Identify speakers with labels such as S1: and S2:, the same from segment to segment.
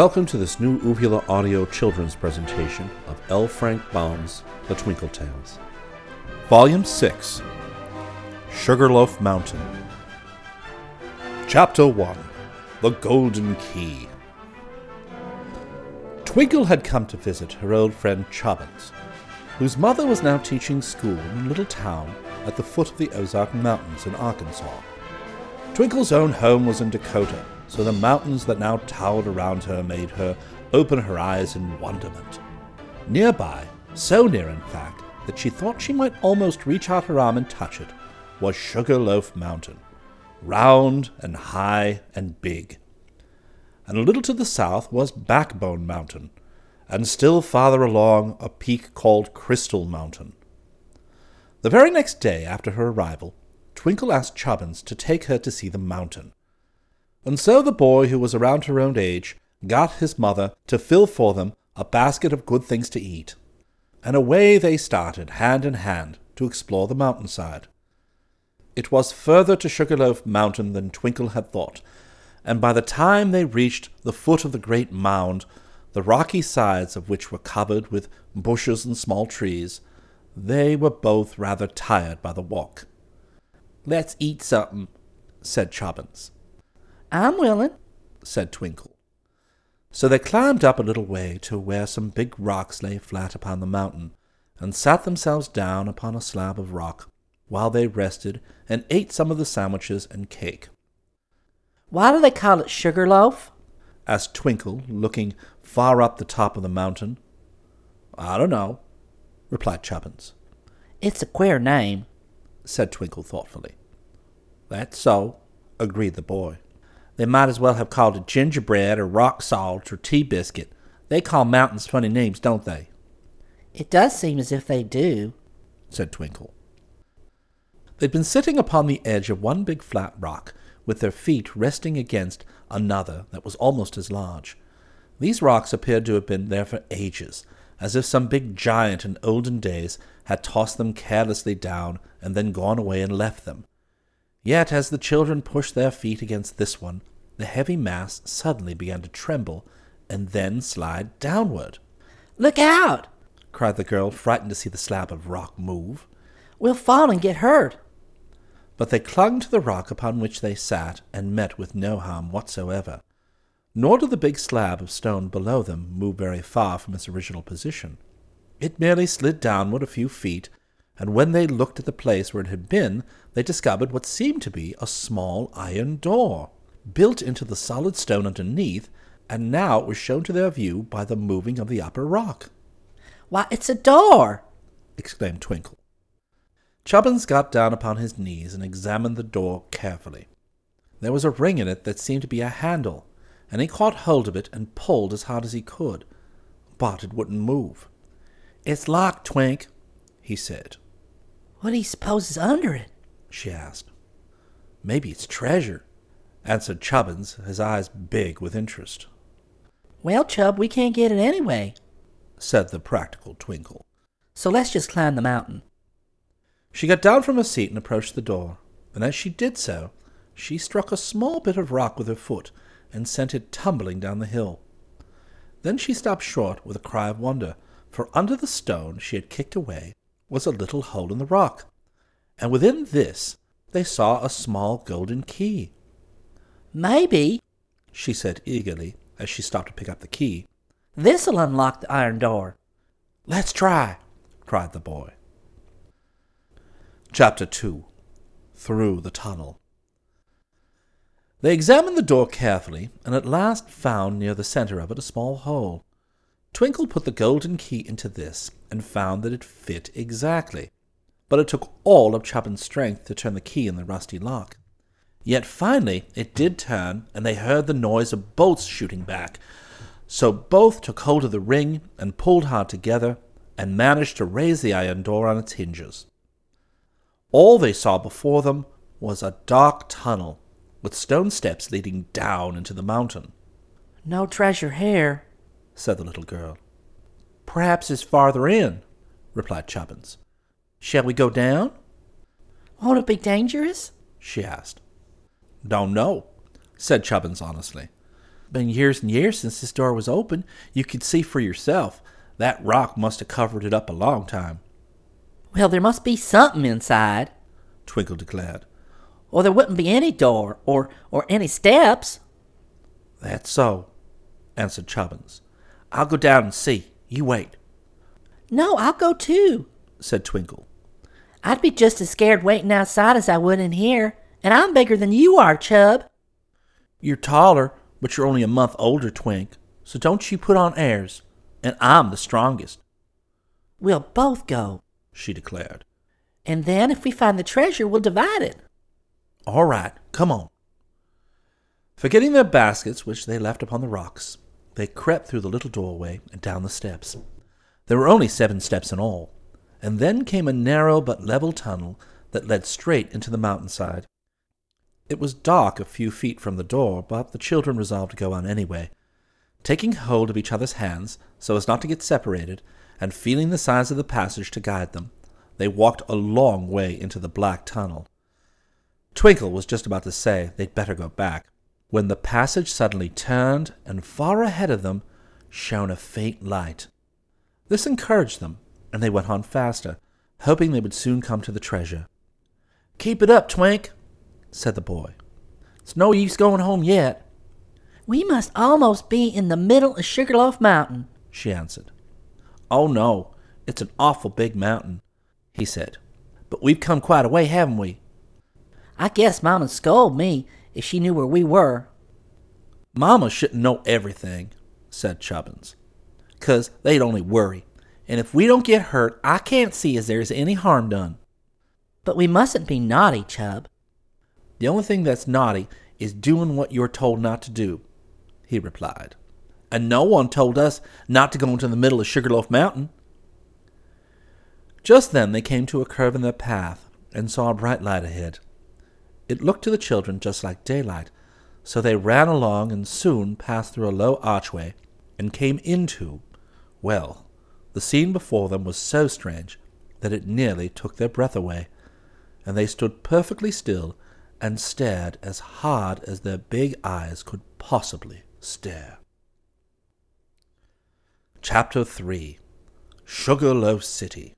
S1: Welcome to this new Uvula Audio children's presentation of L. Frank Baum's The Twinkle Tales. Volume 6 Sugarloaf Mountain. Chapter 1 The Golden Key. Twinkle had come to visit her old friend Chubbins, whose mother was now teaching school in a little town at the foot of the Ozark Mountains in Arkansas. Twinkle's own home was in Dakota so the mountains that now towered around her made her open her eyes in wonderment. Nearby, so near in fact, that she thought she might almost reach out her arm and touch it, was Sugarloaf Mountain, round and high and big. And a little to the south was Backbone Mountain, and still farther along a peak called Crystal Mountain. The very next day after her arrival, Twinkle asked Chubbins to take her to see the mountain. And so the boy, who was around her own age, got his mother to fill for them a basket of good things to eat. And away they started, hand in hand, to explore the mountainside. It was further to Sugarloaf Mountain than Twinkle had thought, and by the time they reached the foot of the great mound, the rocky sides of which were covered with bushes and small trees, they were both rather tired by the walk. Let's eat something, said Chubbins.
S2: I'm willing,
S1: said Twinkle. So they climbed up a little way to where some big rocks lay flat upon the mountain, and sat themselves down upon a slab of rock, while they rested and ate some of the sandwiches and cake.
S2: Why do they call it sugar loaf?
S1: asked Twinkle, looking far up the top of the mountain. I don't know, replied Chubbins.
S2: It's a queer name,
S1: said Twinkle thoughtfully. That's so, agreed the boy. They might as well have called it gingerbread or rock salt or tea biscuit. They call mountains funny names, don't they?
S2: It does seem as if they do,
S1: said Twinkle. They'd been sitting upon the edge of one big flat rock, with their feet resting against another that was almost as large. These rocks appeared to have been there for ages, as if some big giant in olden days had tossed them carelessly down and then gone away and left them. Yet as the children pushed their feet against this one, the heavy mass suddenly began to tremble and then slide downward.
S2: Look out!
S1: cried the girl, frightened to see the slab of rock move.
S2: We'll fall and get hurt.
S1: But they clung to the rock upon which they sat and met with no harm whatsoever. Nor did the big slab of stone below them move very far from its original position. It merely slid downward a few feet, and when they looked at the place where it had been, they discovered what seemed to be a small iron door built into the solid stone underneath, and now it was shown to their view by the moving of the upper rock.
S2: Why, it's a door!
S1: exclaimed Twinkle. Chubbins got down upon his knees and examined the door carefully. There was a ring in it that seemed to be a handle, and he caught hold of it and pulled as hard as he could. But it wouldn't move. It's locked, Twink, he said.
S2: What do you suppose is under it?
S1: she asked. Maybe it's treasure, answered Chubbins, his eyes big with interest.
S2: Well, Chub, we can't get it anyway,
S1: said the practical Twinkle.
S2: So let's just climb the mountain.
S1: She got down from her seat and approached the door, and as she did so, she struck a small bit of rock with her foot and sent it tumbling down the hill. Then she stopped short with a cry of wonder, for under the stone she had kicked away was a little hole in the rock, and within this they saw a small golden key.
S2: Maybe,
S1: she said eagerly as she stopped to pick up the key.
S2: This'll unlock the iron door.
S1: Let's try, cried the boy. Chapter 2 through the tunnel. They examined the door carefully, and at last found near the center of it a small hole. Twinkle put the golden key into this, and found that it fit exactly. But it took all of Chubbins' strength to turn the key in the rusty lock. Yet finally it did turn, and they heard the noise of bolts shooting back. So both took hold of the ring and pulled hard together, and managed to raise the iron door on its hinges. All they saw before them was a dark tunnel with stone steps leading down into the mountain.
S2: No treasure here,
S1: said the little girl. Perhaps it's farther in, replied Chubbins. Shall we go down?
S2: Won't it be dangerous?
S1: she asked. Don't know, said Chubbins honestly. Been years and years since this door was open. You could see for yourself. That rock must have covered it up a long time.
S2: Well, there must be something inside,
S1: Twinkle declared.
S2: or there wouldn't be any door or or any steps.
S1: That's so, answered Chubbins. I'll go down and see. You wait,
S2: No, I'll go too.
S1: said Twinkle.
S2: I'd be just as scared waiting outside as I would in here, and I'm bigger than you are, Chub.
S1: You're taller, but you're only a month older, Twink, so don't you put on airs. And I'm the strongest,
S2: We'll both go,
S1: she declared.
S2: and then if we find the treasure, we'll divide it.
S1: All right, come on. Forgetting their baskets, which they left upon the rocks, they crept through the little doorway and down the steps. There were only seven steps in all, and then came a narrow but level tunnel that led straight into the mountainside. It was dark a few feet from the door, but the children resolved to go on anyway. Taking hold of each other's hands so as not to get separated, and feeling the sides of the passage to guide them, they walked a long way into the black tunnel. Twinkle was just about to say they'd better go back, when the passage suddenly turned, and far ahead of them shone a faint light. This encouraged them, and they went on faster, hoping they would soon come to the treasure. Keep it up, Twink, said the boy. It's no use going home yet,
S2: We must almost be in the middle of Sugarloaf Mountain.
S1: she answered. Oh no, it's an awful big mountain, he said. But we've come quite a way, haven't we?
S2: I guess Mama'd scold me if she knew where we were.
S1: Mama shouldn't know everything, said Chubbins, because they'd only worry. And if we don't get hurt, I can't see as there's any harm done.
S2: But we mustn't be naughty, Chub.
S1: The only thing that's naughty is doing what you're told not to do, he replied. And no one told us not to go into the middle of Sugarloaf Mountain. Just then they came to a curve in their path and saw a bright light ahead. It looked to the children just like daylight, so they ran along and soon passed through a low archway and came into, well, the scene before them was so strange that it nearly took their breath away, and they stood perfectly still and stared as hard as their big eyes could possibly stare. Chapter 3 Sugarloaf City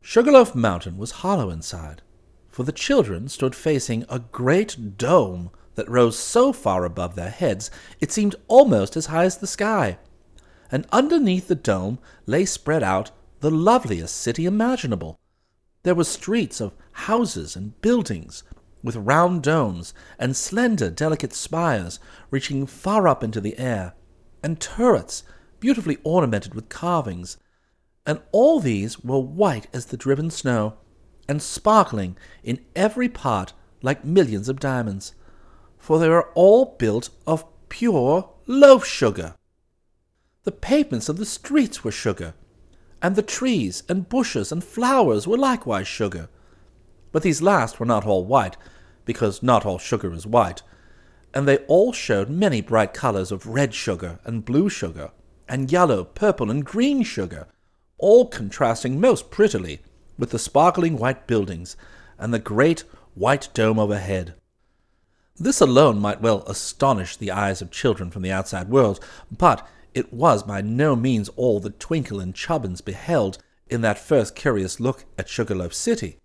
S1: Sugarloaf Mountain was hollow inside, for the children stood facing a great dome that rose so far above their heads it seemed almost as high as the sky. And underneath the dome lay spread out the loveliest city imaginable. There were streets of houses and buildings, with round domes and slender, delicate spires reaching far up into the air, and turrets beautifully ornamented with carvings, and all these were white as the driven snow, and sparkling in every part like millions of diamonds, for they were all built of pure loaf sugar. The pavements of the streets were sugar, and the trees and bushes and flowers were likewise sugar. But these last were not all white, because not all sugar is white, and they all showed many bright colors of red sugar and blue sugar, and yellow, purple, and green sugar, all contrasting most prettily with the sparkling white buildings and the great white dome overhead. This alone might well astonish the eyes of children from the outside world, but it was by no means all that Twinkle and Chubbins beheld in that first curious look at Sugarloaf City.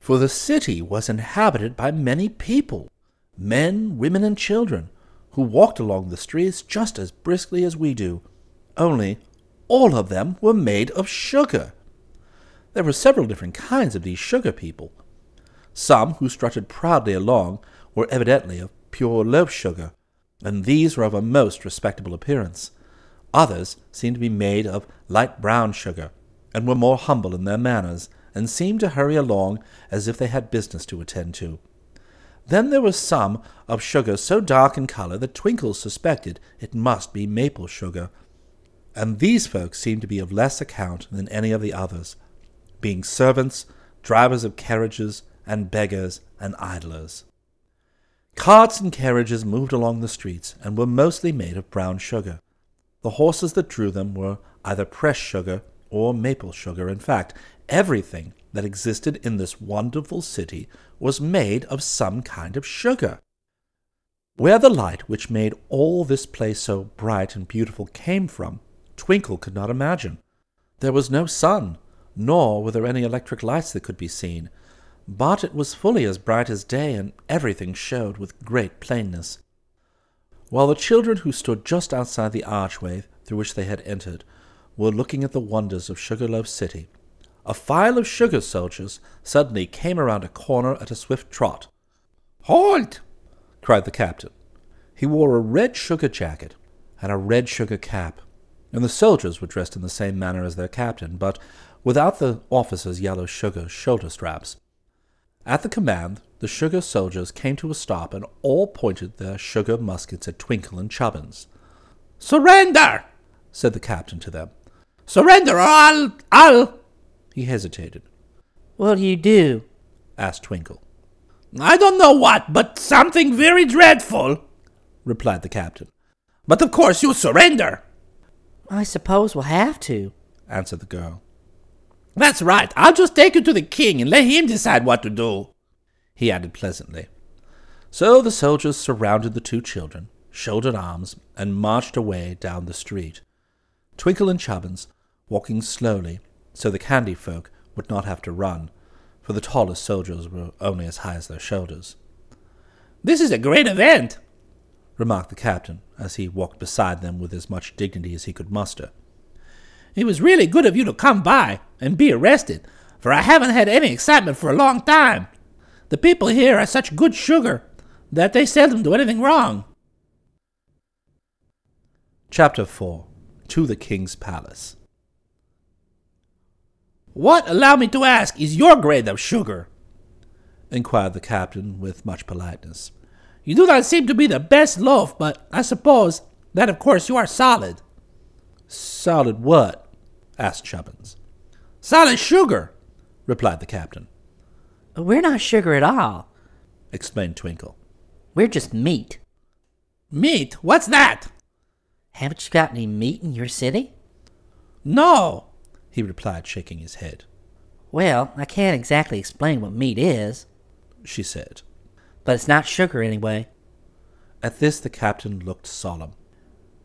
S1: For the city was inhabited by many people, men, women, and children, who walked along the streets just as briskly as we do, only all of them were made of sugar. There were several different kinds of these sugar people. Some who strutted proudly along were evidently of pure loaf sugar, and these were of a most respectable appearance. Others seemed to be made of light brown sugar, and were more humble in their manners, and seemed to hurry along as if they had business to attend to. Then there were some of sugar so dark in color that Twinkle suspected it must be maple sugar, and these folks seemed to be of less account than any of the others, being servants, drivers of carriages, and beggars and idlers. Carts and carriages moved along the streets and were mostly made of brown sugar. The horses that drew them were either pressed sugar or maple sugar. In fact, everything that existed in this wonderful city was made of some kind of sugar. Where the light which made all this place so bright and beautiful came from, Twinkle could not imagine. There was no sun, nor were there any electric lights that could be seen, but it was fully as bright as day, and everything showed with great plainness. While the children who stood just outside the archway through which they had entered were looking at the wonders of Sugarloaf City, a file of sugar soldiers suddenly came around a corner at a swift trot. Halt! cried the captain. He wore a red sugar jacket and a red sugar cap, and the soldiers were dressed in the same manner as their captain, but without the officer's yellow sugar shoulder straps. At the command, the sugar soldiers came to a stop and all pointed their sugar muskets at Twinkle and Chubbins. Surrender! said the captain to them. Surrender or I'll. I'll. He hesitated.
S2: What'll you do?
S1: asked Twinkle.
S3: I don't know what, but something very dreadful, replied the captain. But of course you'll surrender.
S2: I suppose we'll have to,
S1: answered the girl.
S3: That's right. I'll just take you to the king and let him decide what to do, he added pleasantly.
S1: So the soldiers surrounded the two children, shouldered arms, and marched away down the street. Twinkle and Chubbins, walking slowly, so the candy folk would not have to run, for the tallest soldiers were only as high as their shoulders.
S3: This is a great event,
S1: remarked the captain, as he walked beside them with as much dignity as he could muster.
S3: It was really good of you to come by and be arrested, for I haven't had any excitement for a long time. The people here are such good sugar that they seldom do anything wrong.
S1: Chapter 4 To the King's Palace
S3: What, allow me to ask, is your grade of sugar?
S1: inquired the captain with much politeness.
S3: You do not seem to be the best loaf, but I suppose that of course you are solid.
S1: Solid what? Asked Chubbins.
S3: Solid sugar, replied the captain.
S2: We're not sugar at all,
S1: explained Twinkle.
S2: We're just meat.
S3: Meat? What's that?
S2: Haven't you got any meat in your city?
S3: No,
S1: he replied, shaking his head.
S2: Well, I can't exactly explain what meat is,
S1: she said.
S2: But it's not sugar anyway.
S1: At this, the captain looked solemn.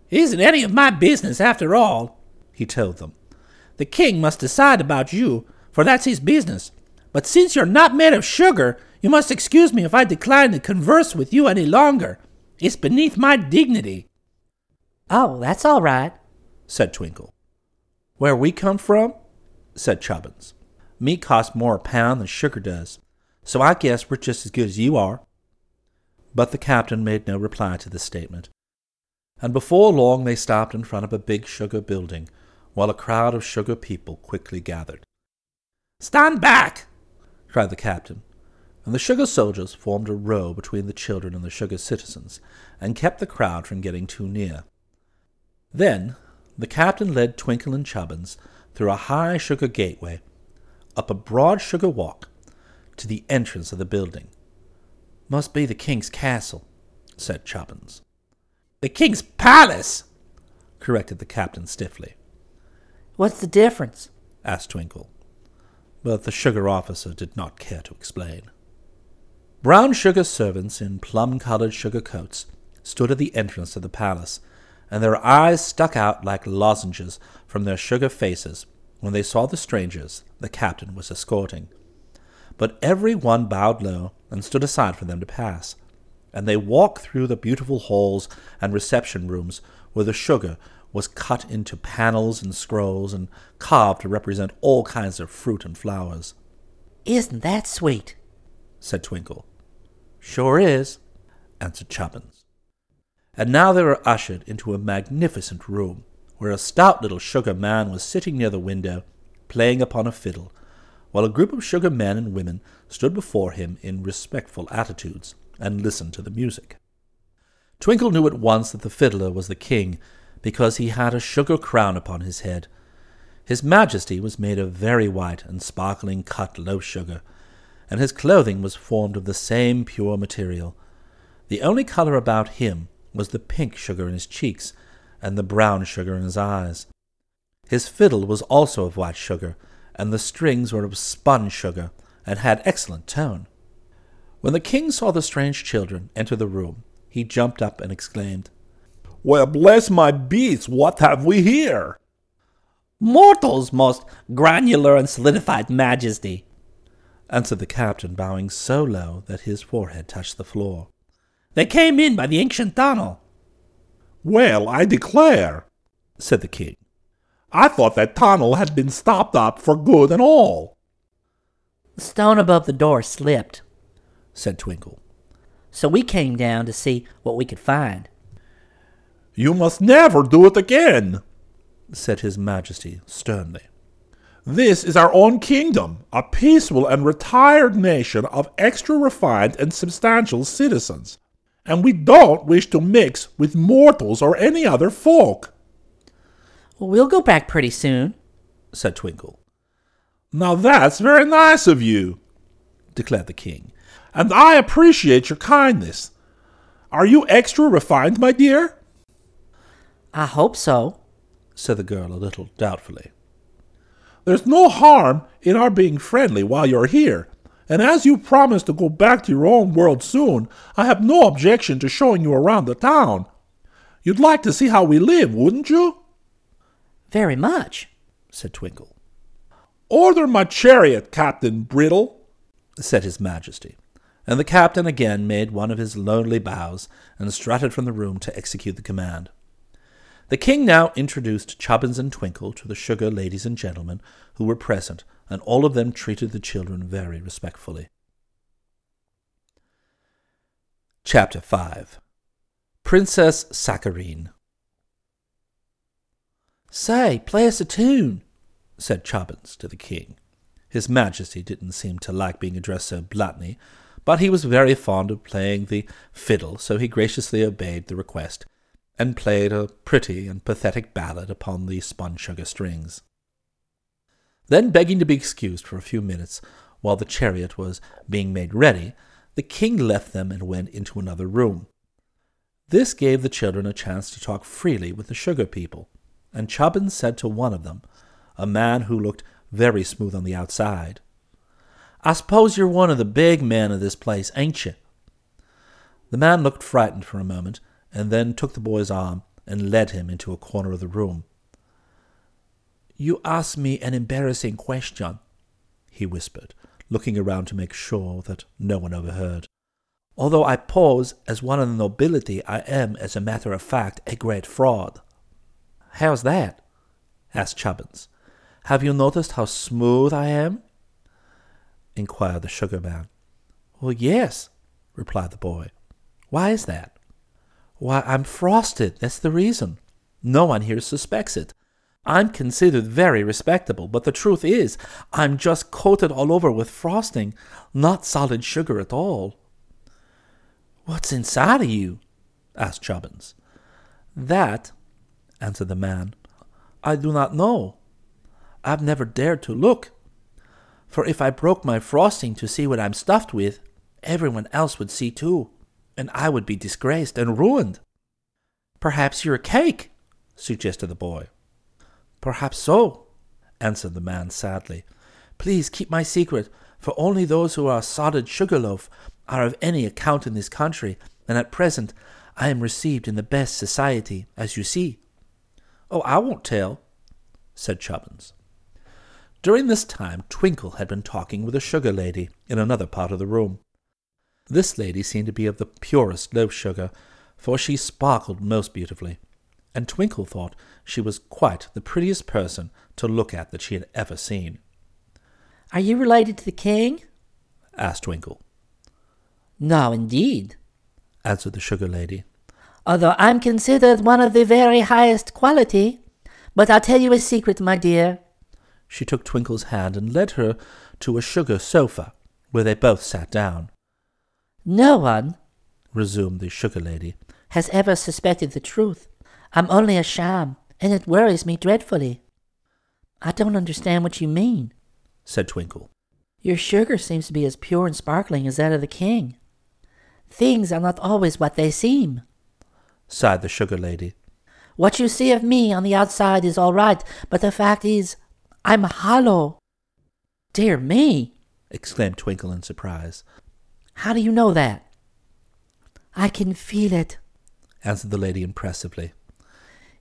S3: Isn't any of my business after all, he told them. The king must decide about you, for that's his business. But since you're not made of sugar, you must excuse me if I decline to converse with you any longer. It's beneath my dignity.
S2: Oh, that's all right,
S1: said Twinkle. Where we come from, said Chubbins, meat costs more a pound than sugar does, so I guess we're just as good as you are. But the captain made no reply to this statement, and before long they stopped in front of a big sugar building while a crowd of sugar people quickly gathered.
S3: Stand back!
S1: cried the captain, and the sugar soldiers formed a row between the children and the sugar citizens, and kept the crowd from getting too near. Then the captain led Twinkle and Chubbins through a high sugar gateway, up a broad sugar walk, to the entrance of the building. Must be the king's castle, said Chubbins.
S3: The king's palace,
S1: corrected the captain stiffly.
S2: What's the difference?
S1: asked Twinkle. But the sugar officer did not care to explain. Brown sugar servants in plum colored sugar coats stood at the entrance of the palace, and their eyes stuck out like lozenges from their sugar faces when they saw the strangers the captain was escorting. But every one bowed low and stood aside for them to pass, and they walked through the beautiful halls and reception rooms where the sugar was cut into panels and scrolls and carved to represent all kinds of fruit and flowers.
S2: Isn't that sweet?
S1: said Twinkle. Sure is, answered Chubbins. And now they were ushered into a magnificent room, where a stout little sugar man was sitting near the window, playing upon a fiddle, while a group of sugar men and women stood before him in respectful attitudes and listened to the music. Twinkle knew at once that the fiddler was the king, because he had a sugar crown upon his head. His majesty was made of very white and sparkling cut loaf sugar, and his clothing was formed of the same pure material. The only colour about him was the pink sugar in his cheeks and the brown sugar in his eyes. His fiddle was also of white sugar, and the strings were of spun sugar, and had excellent tone. When the king saw the strange children enter the room, he jumped up and exclaimed,
S4: Well, bless my beets, what have we here?
S3: Mortals, most granular and solidified majesty,
S1: answered the captain, bowing so low that his forehead touched the floor.
S3: They came in by the ancient tunnel.
S4: Well, I declare,
S1: said the king.
S4: I thought that tunnel had been stopped up for good and all.
S2: The stone above the door slipped,
S1: said Twinkle.
S2: So we came down to see what we could find.
S4: You must never do it again,
S1: said His Majesty sternly.
S4: This is our own kingdom, a peaceful and retired nation of extra refined and substantial citizens, and we don't wish to mix with mortals or any other folk.
S2: Well, go back pretty soon,
S1: said Twinkle.
S4: Now that's very nice of you, declared the king, and I appreciate your kindness. Are you extra refined, my dear?
S2: I hope so,
S1: said the girl a little doubtfully.
S4: There's no harm in our being friendly while you're here, and as you promised to go back to your own world soon, I have no objection to showing you around the town. You'd like to see how we live, wouldn't you?
S2: Very much,
S1: said Twinkle.
S4: Order my chariot, Captain Brittle,
S1: said His Majesty, and the captain again made one of his lonely bows and strutted from the room to execute the command. The king now introduced Chubbins and Twinkle to the sugar ladies and gentlemen who were present, and all of them treated the children very respectfully. Chapter 5 Princess Saccharine
S2: Say, play us a tune,
S1: said Chubbins to the king. His Majesty didn't seem to like being addressed so bluntly, but he was very fond of playing the fiddle, so he graciously obeyed the request and played a pretty and pathetic ballad upon the spun sugar strings. Then, begging to be excused for a few minutes while the chariot was being made ready, the king left them and went into another room. This gave the children a chance to talk freely with the sugar people, and Chubbins said to one of them, a man who looked very smooth on the outside, I suppose you're one of the big men of this place, ain't you? The man looked frightened for a moment, and then took the boy's arm and led him into a corner of the room. You ask me an embarrassing question, he whispered, looking around to make sure that no one overheard. Although I pose as one of the nobility, I am, as a matter of fact, a great fraud. How's that? asked Chubbins. Have you noticed how smooth I am? inquired the sugar man. Well, yes, replied the boy. Why is that? Why, I'm frosted, that's the reason. No one here suspects it. I'm considered very respectable, but the truth is, I'm just coated all over with frosting, not solid sugar at all. What's inside of you? asked Chubbins. That, answered the man, I do not know. I've never dared to look. For if I broke my frosting to see what I'm stuffed with, everyone else would see too and I would be disgraced and ruined. Perhaps you're a cake, suggested the boy. Perhaps so, answered the man sadly. Please keep my secret, for only those who are solid sugar loaf are of any account in this country, and at present I am received in the best society, as you see. Oh, I won't tell, said Chubbins. During this time, Twinkle had been talking with a sugar lady in another part of the room. This lady seemed to be of the purest loaf sugar, for she sparkled most beautifully, and Twinkle thought she was quite the prettiest person to look at that she had ever seen.
S2: Are you related to the king?
S1: asked Twinkle.
S2: No, indeed.
S1: answered the sugar lady.
S2: Although I'm considered one of the very highest quality. But I'll tell you a secret, my dear.
S1: She took Twinkle's hand and led her to a sugar sofa, where they both sat down.
S2: No one,
S1: resumed the sugar lady,
S2: has ever suspected the truth. I'm only a sham, and it worries me dreadfully. I don't understand what you mean,
S1: said Twinkle.
S2: Your sugar seems to be as pure and sparkling as that of the king. Things are not always what they seem,
S1: sighed the sugar lady.
S2: What you see of me on the outside is all right, but the fact is, I'm hollow. Dear me,
S1: exclaimed Twinkle in surprise.
S2: How do you know that? I can feel it,
S1: answered the lady impressively.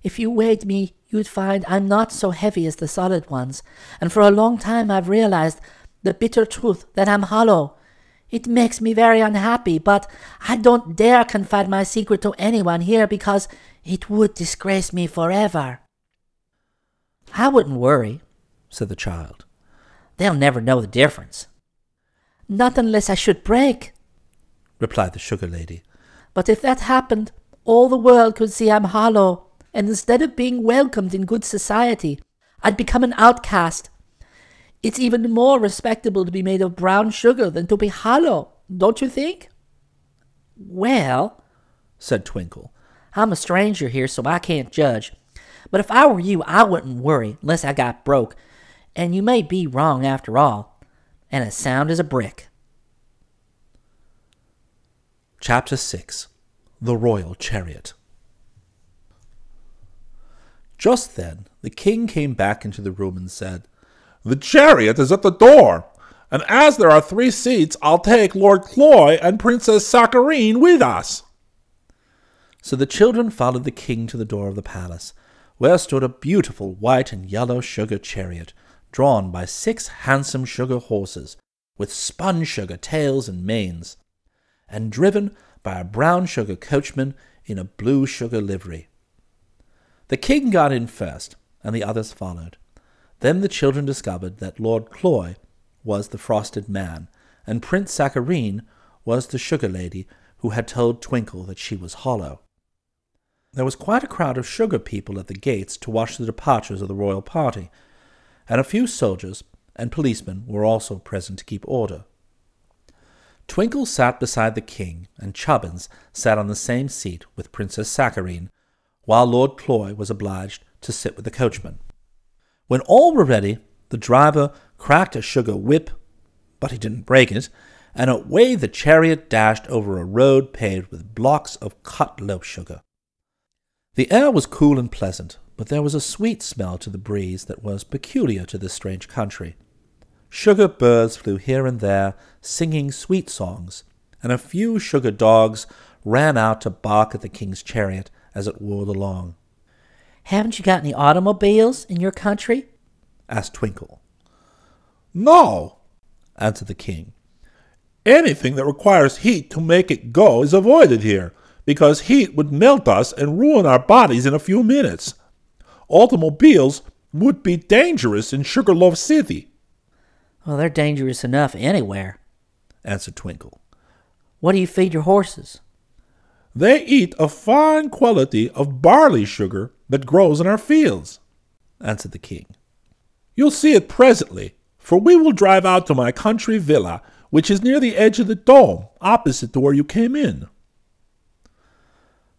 S2: If you weighed me, you'd find I'm not so heavy as the solid ones, and for a long time I've realized the bitter truth that I'm hollow. It makes me very unhappy, but I don't dare confide my secret to anyone here because it would disgrace me forever. I wouldn't worry, said the child. They'll never know the difference. Not unless I should break,
S1: replied the sugar lady.
S2: But if that happened, all the world could see I'm hollow, and instead of being welcomed in good society, I'd become an outcast. It's even more respectable to be made of brown sugar than to be hollow, don't you think? Well, said Twinkle, I'm a stranger here, so I can't judge. But if I were you, I wouldn't worry unless I got broke. And you may be wrong after all, and as sound as a brick.
S1: Chapter 6 The Royal Chariot Just then the king came back into the room and said,
S4: The chariot is at the door, and as there are three seats, I'll take Lord Cloy and Princess Saccharine with us.
S1: So the children followed the king to the door of the palace, where stood a beautiful white and yellow sugar chariot, drawn by six handsome sugar horses, with spun sugar tails and manes, and driven by a brown sugar coachman in a blue sugar livery. The king got in first, and the others followed. Then the children discovered that Lord Cloy was the frosted man, and Prince Saccharine was the sugar lady who had told Twinkle that she was hollow. There was quite a crowd of sugar people at the gates to watch the departures of the royal party, and a few soldiers and policemen were also present to keep order. Twinkle sat beside the king, and Chubbins sat on the same seat with Princess Saccharine, while Lord Cloy was obliged to sit with the coachman. When all were ready, the driver cracked a sugar whip, but he didn't break it, and away the chariot dashed over a road paved with blocks of cut loaf sugar. The air was cool and pleasant, but there was a sweet smell to the breeze that was peculiar to this strange country. Sugar birds flew here and there, singing sweet songs, and a few sugar dogs ran out to bark at the king's chariot as it whirled along.
S2: Haven't you got any automobiles in your country?
S1: asked Twinkle.
S4: No,
S1: answered the king.
S4: Anything that requires heat to make it go is avoided here because heat would melt us and ruin our bodies in a few minutes. Automobiles would be dangerous in Sugarloaf City.
S2: Well, they're dangerous enough anywhere,
S1: answered Twinkle.
S2: What do you feed your horses?
S4: They eat a fine quality of barley sugar that grows in our fields,
S1: answered the king.
S4: You'll see it presently, for we will drive out to my country villa, which is near the edge of the dome, opposite to where you came in.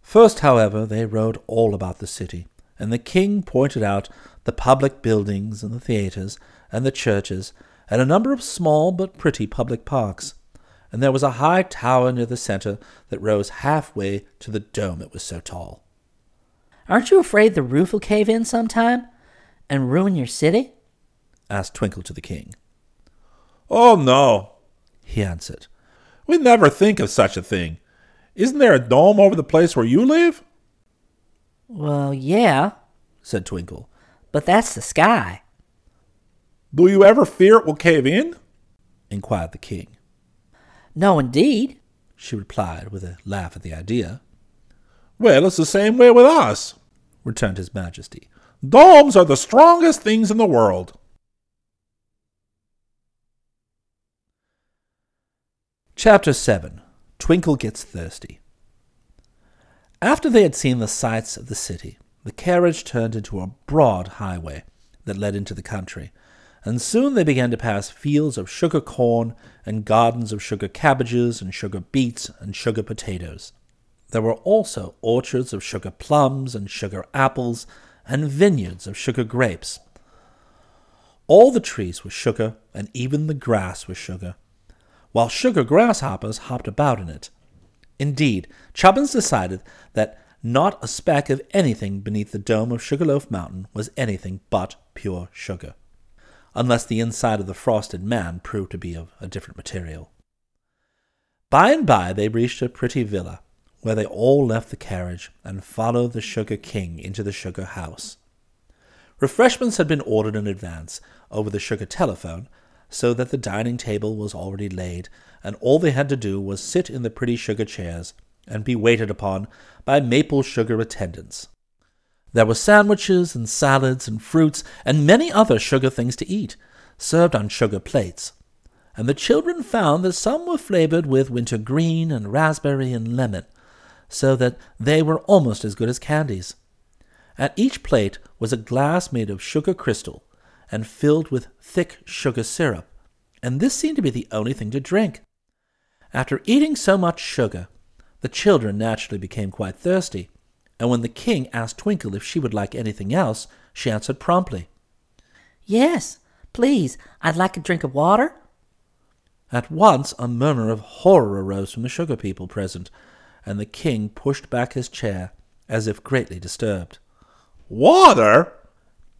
S1: First, however, they rode all about the city, and the king pointed out the public buildings and the theatres and the churches and a number of small but pretty public parks. And there was a high tower near the centre that rose halfway to the dome, it was so tall.
S2: Aren't you afraid the roof will cave in sometime and ruin your city?
S1: asked Twinkle to the king.
S4: Oh, no,
S1: he answered.
S4: We never think of such a thing. Isn't there a dome over the place where you live?
S2: Well, yeah,
S1: said Twinkle.
S2: But that's the sky.
S4: Do you ever fear it will cave in?
S1: inquired the king.
S2: No, indeed,
S1: she replied with a laugh at the idea.
S4: Well, it's the same way with us,
S1: returned his majesty.
S4: Domes are the strongest things in the world.
S1: Chapter 7 Twinkle Gets Thirsty. After they had seen the sights of the city, the carriage turned into a broad highway that led into the country, and soon they began to pass fields of sugar corn and gardens of sugar cabbages and sugar beets and sugar potatoes. There were also orchards of sugar plums and sugar apples and vineyards of sugar grapes. All the trees were sugar, and even the grass was sugar, while sugar grasshoppers hopped about in it. Indeed, Chubbins decided that not a speck of anything beneath the dome of Sugarloaf Mountain was anything but pure sugar, unless the inside of the frosted man proved to be of a different material. By and by they reached a pretty villa, where they all left the carriage and followed the Sugar King into the sugar house. Refreshments had been ordered in advance over the sugar telephone, so that the dining table was already laid, and all they had to do was sit in the pretty sugar chairs and be waited upon by maple sugar attendants. There were sandwiches and salads and fruits and many other sugar things to eat, served on sugar plates, and the children found that some were flavored with wintergreen and raspberry and lemon, so that they were almost as good as candies. At each plate was a glass made of sugar crystal and filled with thick sugar syrup, and this seemed to be the only thing to drink. After eating so much sugar, the children naturally became quite thirsty, and when the king asked Twinkle if she would like anything else, she answered promptly,
S2: Yes, please, I'd like a drink of water.
S1: At once a murmur of horror arose from the sugar people present, and the king pushed back his chair as if greatly disturbed.
S4: Water?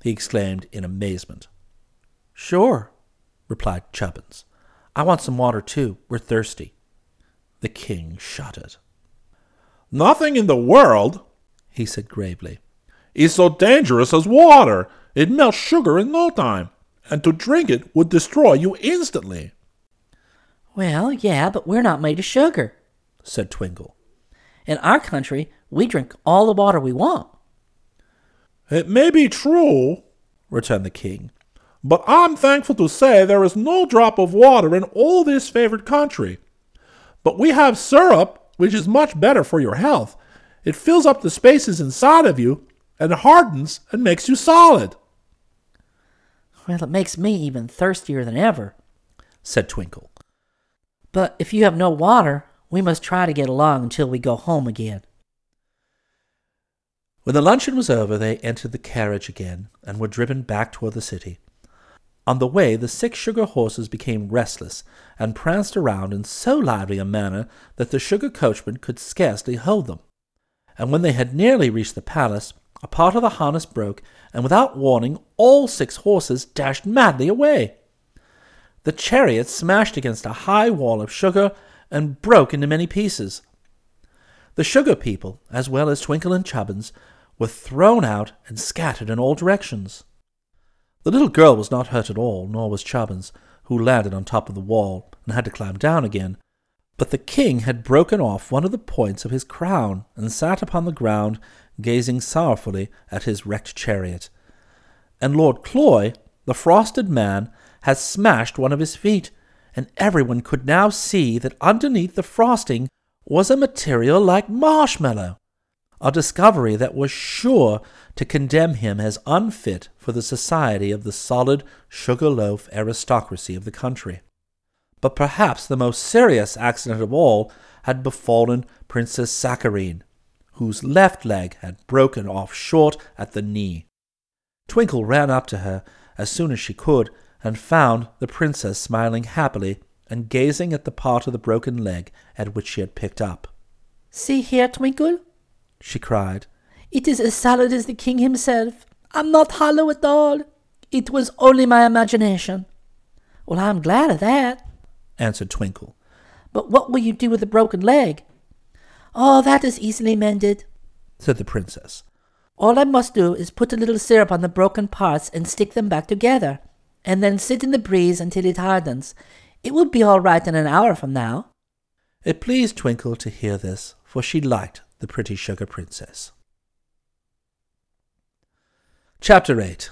S1: He exclaimed in amazement. Sure, replied Chubbins. I want some water too. We're thirsty. The king shuddered.
S4: Nothing in the world,
S1: he said gravely,
S4: is so dangerous as water. It melts sugar in no time, and to drink it would destroy you instantly.
S2: Well, yeah, but we're not made of sugar.
S1: said Twinkle.
S2: In our country, we drink all the water we want.
S4: It may be true,
S1: returned the king,
S4: but I'm thankful to say there is no drop of water in all this favored country. But we have syrup which is much better for your health. It fills up the spaces inside of you and hardens and makes you solid.
S2: Well, it makes me even thirstier than ever,
S1: said Twinkle.
S2: But if you have no water, we must try to get along until we go home again.
S1: When the luncheon was over, they entered the carriage again and were driven back toward the city. On the way, the six sugar horses became restless and pranced around in so lively a manner that the sugar coachman could scarcely hold them. And when they had nearly reached the palace, a part of the harness broke, and without warning, all six horses dashed madly away. The chariot smashed against a high wall of sugar and broke into many pieces. The sugar people, as well as Twinkle and Chubbins, were thrown out and scattered in all directions. The little girl was not hurt at all, nor was Chubbins, who landed on top of the wall and had to climb down again. But the king had broken off one of the points of his crown and sat upon the ground, gazing sorrowfully at his wrecked chariot. And Lord Cloy, the frosted man, had smashed one of his feet, and everyone could now see that underneath the frosting was a material like marshmallow a discovery that was sure to condemn him as unfit for the society of the solid sugar loaf aristocracy of the country. But perhaps the most serious accident of all had befallen Princess Saccharine, whose left leg had broken off short at the knee. Twinkle ran up to her as soon as she could, and found the princess smiling happily and gazing at the part of the broken leg at which she had picked up.
S2: See here, Twinkle,
S1: she cried.
S2: It is as solid as the king himself. I'm not hollow at all. It was only my imagination. Well, I'm glad of that,
S1: answered Twinkle.
S2: But what will you do with the broken leg? Oh, that is easily mended,
S1: said the princess.
S2: All I must do is put a little syrup on the broken parts and stick them back together, and then sit in the breeze until it hardens. It will be all right in an hour from now.
S1: It pleased Twinkle to hear this, for she liked the pretty sugar princess. Chapter 8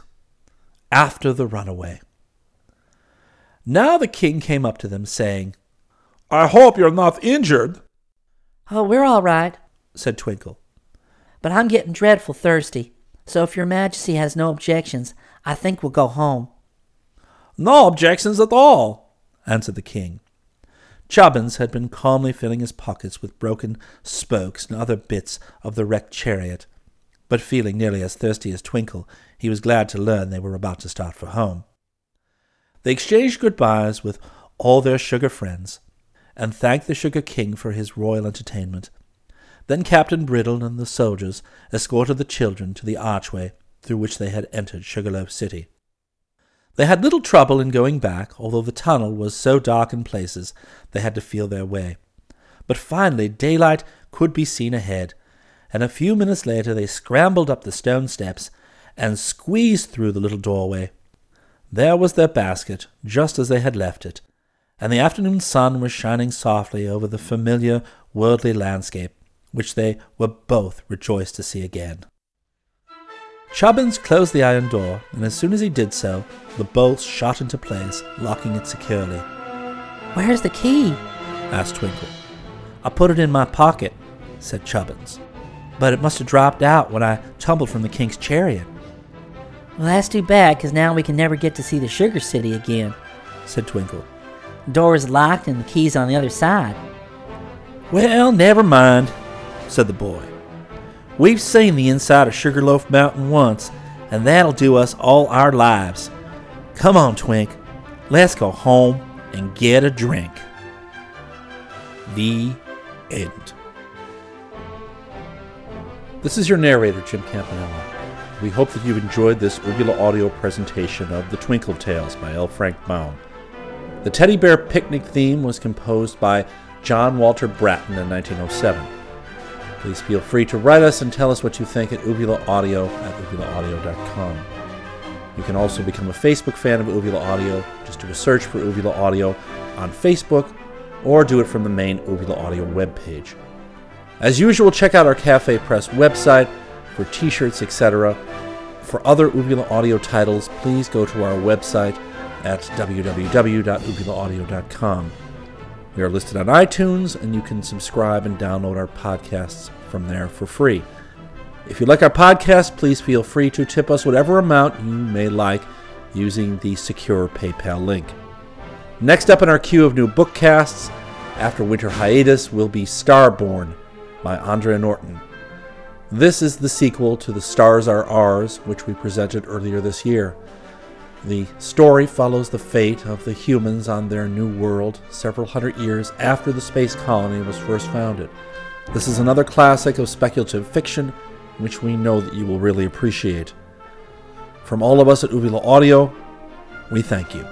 S1: After the Runaway Now the king came up to them, saying,
S4: I hope you're not injured.
S2: Oh, we're all right,
S1: said Twinkle.
S2: but I'm getting dreadful thirsty. So if your majesty has no objections, I think we'll go home.
S1: No objections at all, answered the king. Chubbins had been calmly filling his pockets with broken spokes and other bits of the wrecked chariot, but feeling nearly as thirsty as Twinkle, he was glad to learn they were about to start for home. They exchanged goodbyes with all their sugar friends, and thanked the Sugar King for his royal entertainment. Then Captain Brittle and the soldiers escorted the children to the archway through which they had entered Sugarloaf City. They had little trouble in going back, although the tunnel was so dark in places they had to feel their way. But finally daylight could be seen ahead, and a few minutes later they scrambled up the stone steps and squeezed through the little doorway. There was their basket, just as they had left it, and the afternoon sun was shining softly over the familiar worldly landscape, which they were both rejoiced to see again. Chubbins closed the iron door, and as soon as he did so, the bolts shot into place, locking it securely.
S2: Where's the key?
S1: asked Twinkle. I put it in my pocket, said Chubbins. But it must have dropped out when I tumbled from the king's chariot,
S2: Well, that's too bad, 'cause now we can never get to see the Sugar City again.
S1: said Twinkle.
S2: The door is locked and the key's on the other side.
S1: Well, never mind, said the boy. We've seen the inside of Sugarloaf Mountain once, and that'll do us all our lives. Come on, Twink. Let's go home and get a drink. The end. This is your narrator, Jim Campanella. We hope that you've enjoyed this Uvula audio presentation of The Twinkle Tales by L. Frank Baum. The Teddy Bear Picnic theme was composed by John Walter Bratton in 1907. Please feel free to write us and tell us what you think at uvulaaudio at uvulaaudio.com. You can also become a Facebook fan of Uvula Audio. Just do a search for Uvula Audio on Facebook or do it from the main Uvula Audio webpage. As usual, check out our Cafe Press website for t shirts, etc. For other Uvula Audio titles, please go to our website at www.uvulaaudio.com. We are listed on iTunes, and you can subscribe and download our podcasts from there for free. If you like our podcast, please feel free to tip us whatever amount you may like using the secure PayPal link. Next up in our queue of new bookcasts, after winter hiatus, will be Starborn by Andre Norton. This is the sequel to The Stars Are Ours, which we presented earlier this year. The story follows the fate of the humans on their new world several hundred years after the space colony was first founded. This is another classic of speculative fiction, which we know that you will really appreciate. From all of us at Uvula Audio, we thank you.